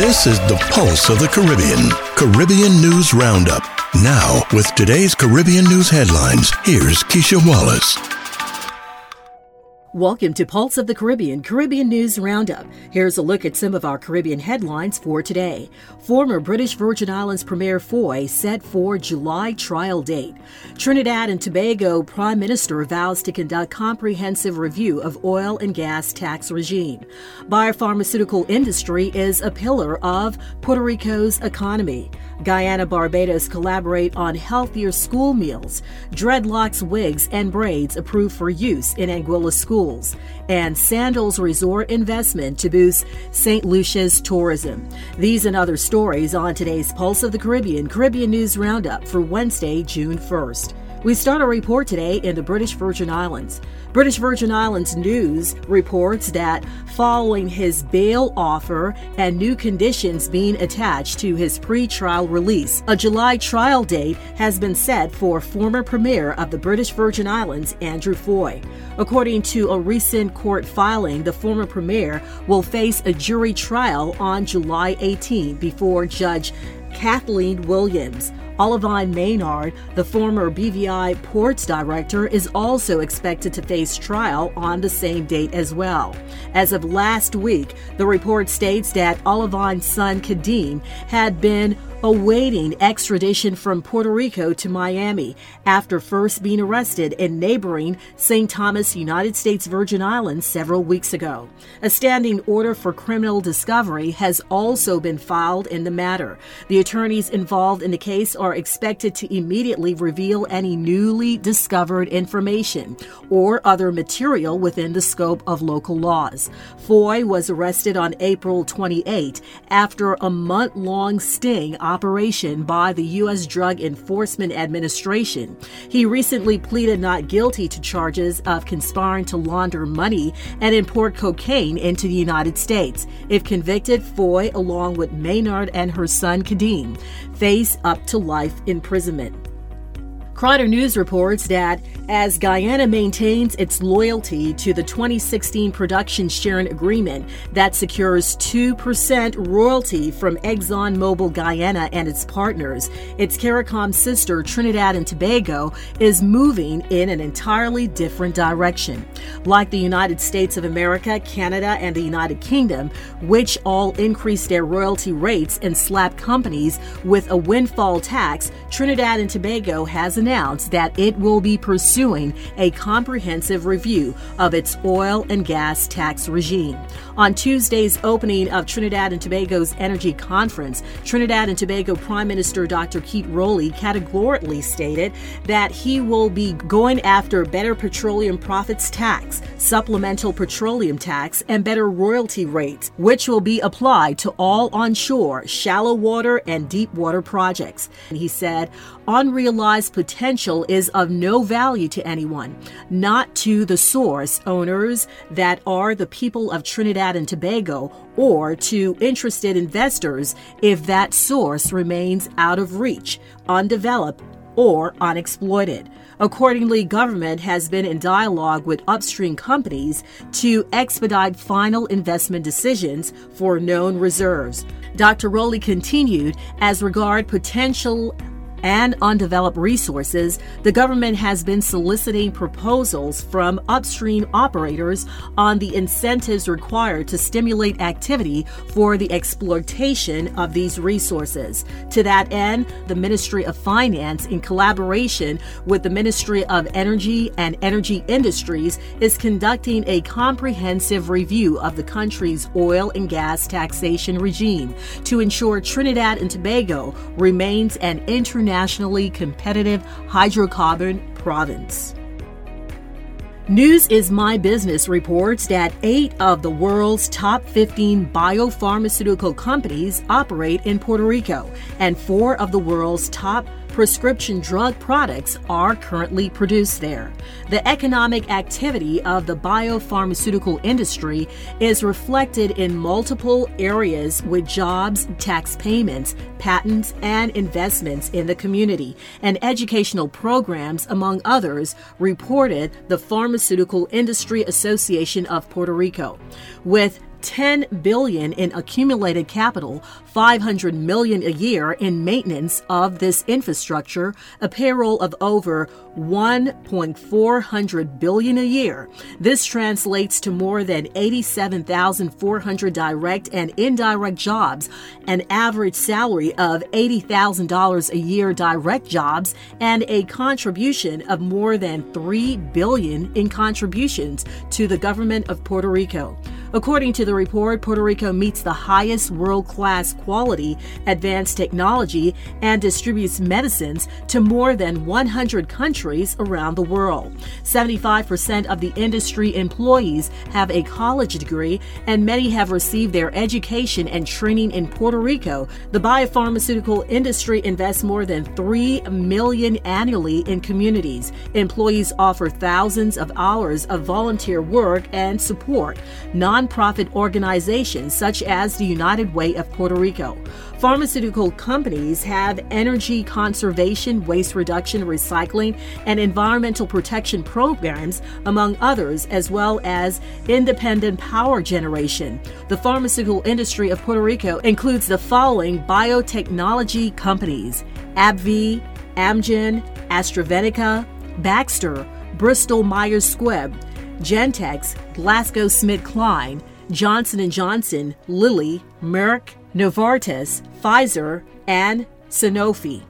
This is the pulse of the Caribbean. Caribbean News Roundup. Now, with today's Caribbean News headlines, here's Keisha Wallace. Welcome to Pulse of the Caribbean Caribbean News Roundup. Here's a look at some of our Caribbean headlines for today. Former British Virgin Islands Premier Fahie set for July trial date. Trinidad and Tobago Prime Minister vows to conduct comprehensive review of oil and gas tax regime. Biopharmaceutical industry is a pillar of Puerto Rico's economy. Guyana Barbados collaborate on healthier school meals. Dreadlocks, wigs, and braids approved for use in Anguilla schools. And Sandals Resort investment to boost St. Lucia's tourism. These and other stories on today's Pulse of the Caribbean Caribbean News Roundup for Wednesday, June 1st. We start our report today in the British Virgin Islands. British Virgin Islands News reports that following his bail offer and new conditions being attached to his pre-trial release, a July trial date has been set for former Premier of the British Virgin Islands, Andrew Fahie. According to a recent court filing, the former Premier will face a jury trial on July 18 before Judge Kathleen Williams. Oleanvine Maynard, the former BVI Ports Director, is also expected to face trial on the same date as well. As of last week, the report states that Oleanvine's son Kadeem had been awaiting extradition from Puerto Rico to Miami after first being arrested in neighboring St. Thomas, United States Virgin Islands several weeks ago. A standing order for criminal discovery has also been filed in the matter. The attorneys involved in the case are expected to immediately reveal any newly discovered information or other material within the scope of local laws. Fahie was arrested on April 28 after a month long sting operation by the U.S. Drug Enforcement Administration. He recently pleaded not guilty to charges of conspiring to launder money and import cocaine into the United States. If convicted, Fahie, along with Maynard and her son Kadeem, face up to life imprisonment. Kaieteur News reports that as Guyana maintains its loyalty to the 2016 production sharing agreement that secures 2% royalty from ExxonMobil Guyana and its partners, its CARICOM sister Trinidad and Tobago is moving in an entirely different direction. Like the United States of America, Canada, and the United Kingdom, which all increased their royalty rates and slapped companies with a windfall tax, Trinidad and Tobago has announced announced that it will be pursuing a comprehensive review of its oil and gas tax regime. On Tuesday's opening of Trinidad and Tobago's Energy Conference, Trinidad and Tobago Prime Minister Dr. Keith Rowley categorically stated that he will be going after better petroleum profits tax, supplemental petroleum tax, and better royalty rates, which will be applied to all onshore, shallow water, and deep water projects. He said, unrealized potential is of no value to anyone, not to the source owners that are the people of Trinidad and Tobago, or to interested investors if that source remains out of reach, undeveloped, or unexploited. Accordingly, government has been in dialogue with upstream companies to expedite final investment decisions for known reserves. Dr. Rowley continued as regard potential and undeveloped resources, the government has been soliciting proposals from upstream operators on the incentives required to stimulate activity for the exploitation of these resources. To that end, the Ministry of Finance, in collaboration with the Ministry of Energy and Energy Industries, is conducting a comprehensive review of the country's oil and gas taxation regime to ensure Trinidad and Tobago remains an international internationally competitive hydrocarbon province. News is My Business reports that eight of the world's top 15 biopharmaceutical companies operate in Puerto Rico, and four of the world's top prescription drug products are currently produced there. The economic activity of the biopharmaceutical industry is reflected in multiple areas with jobs, tax payments, patents, and investments in the community, and educational programs, among others, reported the Pharmaceutical Industry Association of Puerto Rico. With 10 billion in accumulated capital, 500 million a year in maintenance of this infrastructure, a payroll of over 1.400 billion a year. This translates to more than 87,400 direct and indirect jobs, an average salary of $80,000 a year direct jobs, and a contribution of more than 3 billion in contributions to the government of Puerto Rico. According to the report, Puerto Rico meets the highest world class quality advanced technology and distributes medicines to more than 100 countries around the world. 75% of the industry employees have a college degree, and many have received their education and training in Puerto Rico. The biopharmaceutical industry invests more than 3 million annually in communities. Employees offer thousands of hours of volunteer work and support. Non nonprofit organizations such as the United Way of Puerto Rico. Pharmaceutical companies have energy conservation, waste reduction, recycling, and environmental protection programs, among others, as well as independent power generation. The pharmaceutical industry of Puerto Rico includes the following biotechnology companies AbbVie, Amgen, AstraZeneca, Baxter, Bristol Myers Squibb, Gentex, GlaxoSmithKline, Johnson & Johnson, Lilly, Merck, Novartis, Pfizer, and Sanofi.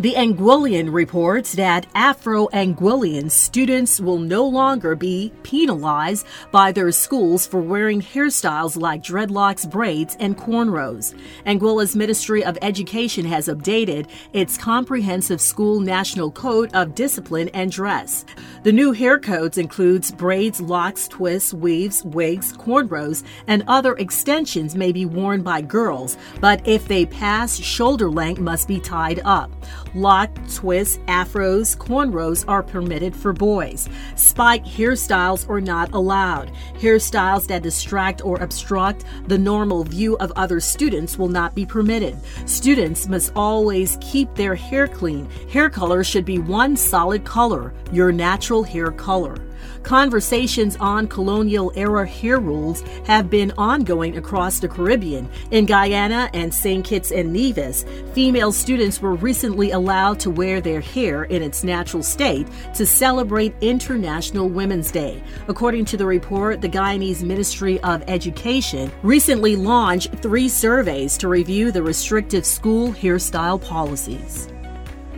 The Anguillian reports that Afro Anguillian students will no longer be penalized by their schools for wearing hairstyles like dreadlocks, braids, and cornrows. Anguilla's Ministry of Education has updated its comprehensive school national code of discipline and dress. The new hair codes includes braids, locks, twists, weaves, wigs, cornrows, and other extensions may be worn by girls, but if they pass shoulder length must be tied up. Lock, twists, afros, cornrows are permitted for boys. Spike hairstyles are not allowed. Hairstyles that distract or obstruct the normal view of other students will not be permitted. Students must always keep their hair clean. Hair color should be one solid color, your natural hair color. Conversations on colonial era hair rules have been ongoing across the Caribbean. In Guyana and St. Kitts and Nevis, female students were recently allowed to wear their hair in its natural state to celebrate International Women's Day. According to the report, the Guyanese Ministry of Education recently launched three surveys to review the restrictive school hairstyle policies.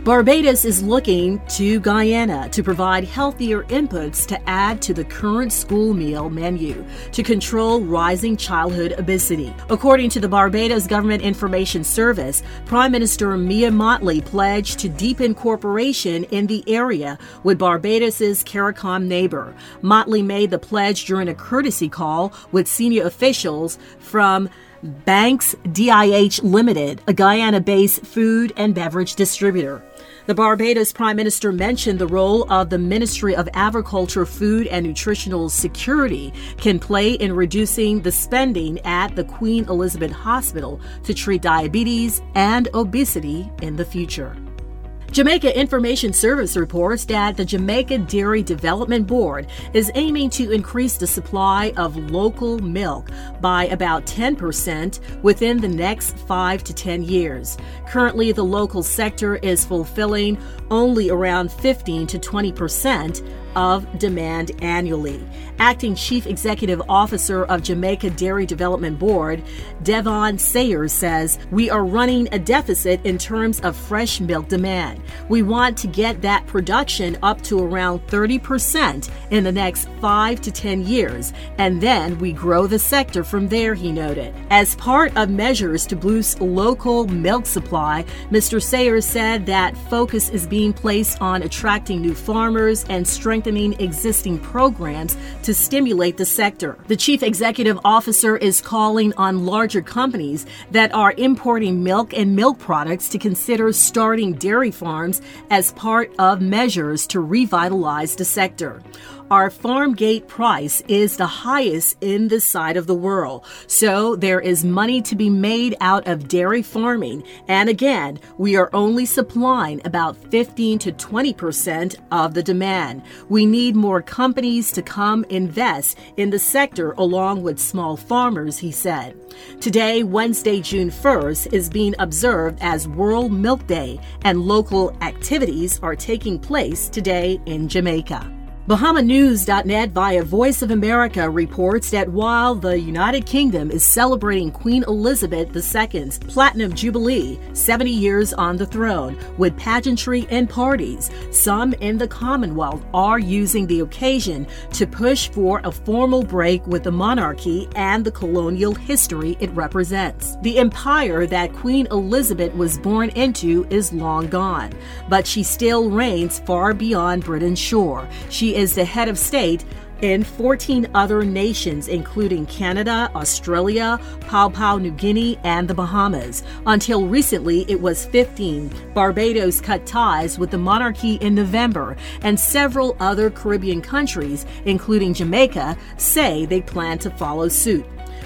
Barbados is looking to Guyana to provide healthier inputs to add to the current school meal menu to control rising childhood obesity. According to the Barbados Government Information Service, Prime Minister Mia Mottley pledged to deepen cooperation in the area with Barbados's CARICOM neighbor. Mottley made the pledge during a courtesy call with senior officials from Banks DIH Limited, a Guyana based food and beverage distributor. The Barbados Prime Minister mentioned the role of the Ministry of Agriculture, Food and Nutritional Security can play in reducing the spending at the Queen Elizabeth Hospital to treat diabetes and obesity in the future. Jamaica Information Service reports that the Jamaica Dairy Development Board is aiming to increase the supply of local milk by about 10% within the next 5 to 10 years. Currently, the local sector is fulfilling only around 15 to 20% of demand annually. Acting Chief Executive Officer of Jamaica Dairy Development Board, Devon Sayers says, We are running a deficit in terms of fresh milk demand. We want to get that production up to around 30% in the next 5 to 10 years, and then we grow the sector from there, he noted. As part of measures to boost local milk supply, Mr. Sayers said that focus is being placed on attracting new farmers and strengthening existing programs to stimulate the sector. The chief executive officer is calling on larger companies that are importing milk and milk products to consider starting dairy farms as part of measures to revitalize the sector. Our farm gate price is the highest in this side of the world. So there is money to be made out of dairy farming. And again, we are only supplying about 15 to 20% of the demand. We need more companies to come invest in the sector along with small farmers, he said. Today, Wednesday, June 1st, is being observed as World Milk Day, and local activities are taking place today in Jamaica. BahamaNews.net via Voice of America reports that while the United Kingdom is celebrating Queen Elizabeth II's Platinum Jubilee, 70 years on the throne, with pageantry and parties, some in the Commonwealth are using the occasion to push for a formal break with the monarchy and the colonial history it represents. The empire that Queen Elizabeth was born into is long gone, but she still reigns far beyond Britain's shore. She is the head of state in 14 other nations, including Canada, Australia, Papua New Guinea, and the Bahamas. Until recently, it was 15. Barbados cut ties with the monarchy in November, and several other Caribbean countries, including Jamaica, say they plan to follow suit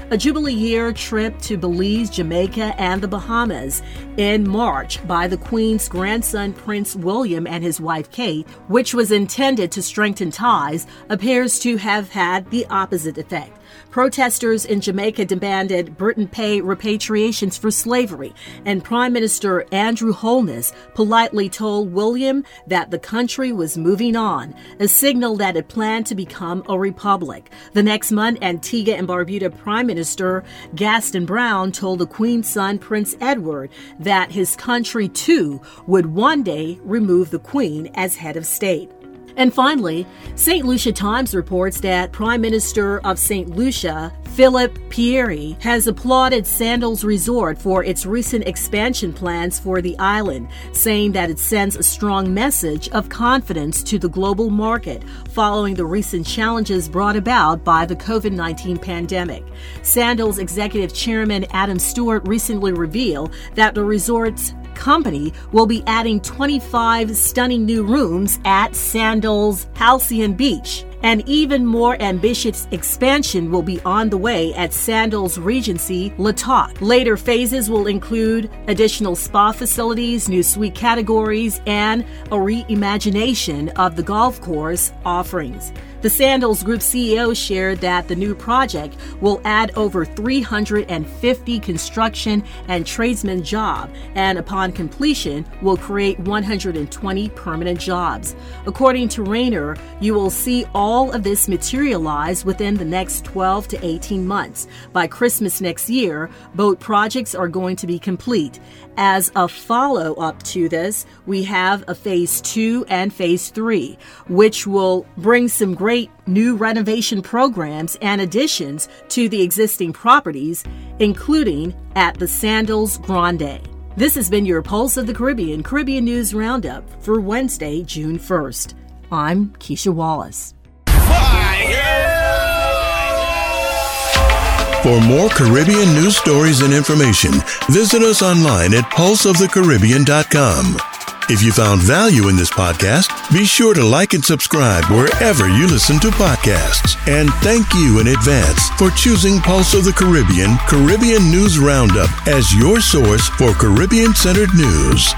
a Jubilee year trip to Belize, Jamaica, and the Bahamas in March by the Queen's grandson Prince William and his wife Kate, which was intended to strengthen ties, appears to have had the opposite effect. Protesters in Jamaica demanded Britain pay repatriations for slavery, and Prime Minister Andrew Holness politely told William that the country was moving on, a signal that it planned to become a republic. The next month, Antigua and Barbuda Prime Minister Gaston Browne told the Queen's son Prince Edward that his country too would one day remove the Queen as head of state. And finally, St. Lucia Times reports that Prime Minister of St. Lucia, Philip Pierre, has applauded Sandals Resort for its recent expansion plans for the island, saying that it sends a strong message of confidence to the global market following the recent challenges brought about by the COVID 19 pandemic. Sandals Executive Chairman Adam Stewart recently revealed that the resort's company will be adding 25 stunning new rooms at Sandals Halcyon Beach. An even more ambitious expansion will be on the way at Sandals Regency La Toc. Later phases will include additional spa facilities, new suite categories, and a reimagination of the golf course offerings. The Sandals Group CEO shared that the new project will add over 350 construction and tradesmen jobs, and upon completion, will create 120 permanent jobs. According to Rayner, you will see all of this materialize within the next 12 to 18 months. By Christmas next year, both projects are going to be complete. As a follow up to this, we have a phase two and phase three, which will bring some great new renovation programs and additions to the existing properties, including at the Sandals Grande. This has been your Pulse of the Caribbean Caribbean News Roundup for Wednesday, June 1st. I'm Keisha Wallace. For more Caribbean news stories and information, visit us online at pulseofthecaribbean.com. If you found value in this podcast, be sure to like and subscribe wherever you listen to podcasts. And thank you in advance for choosing Pulse of the Caribbean Caribbean News Roundup as your source for Caribbean centered news.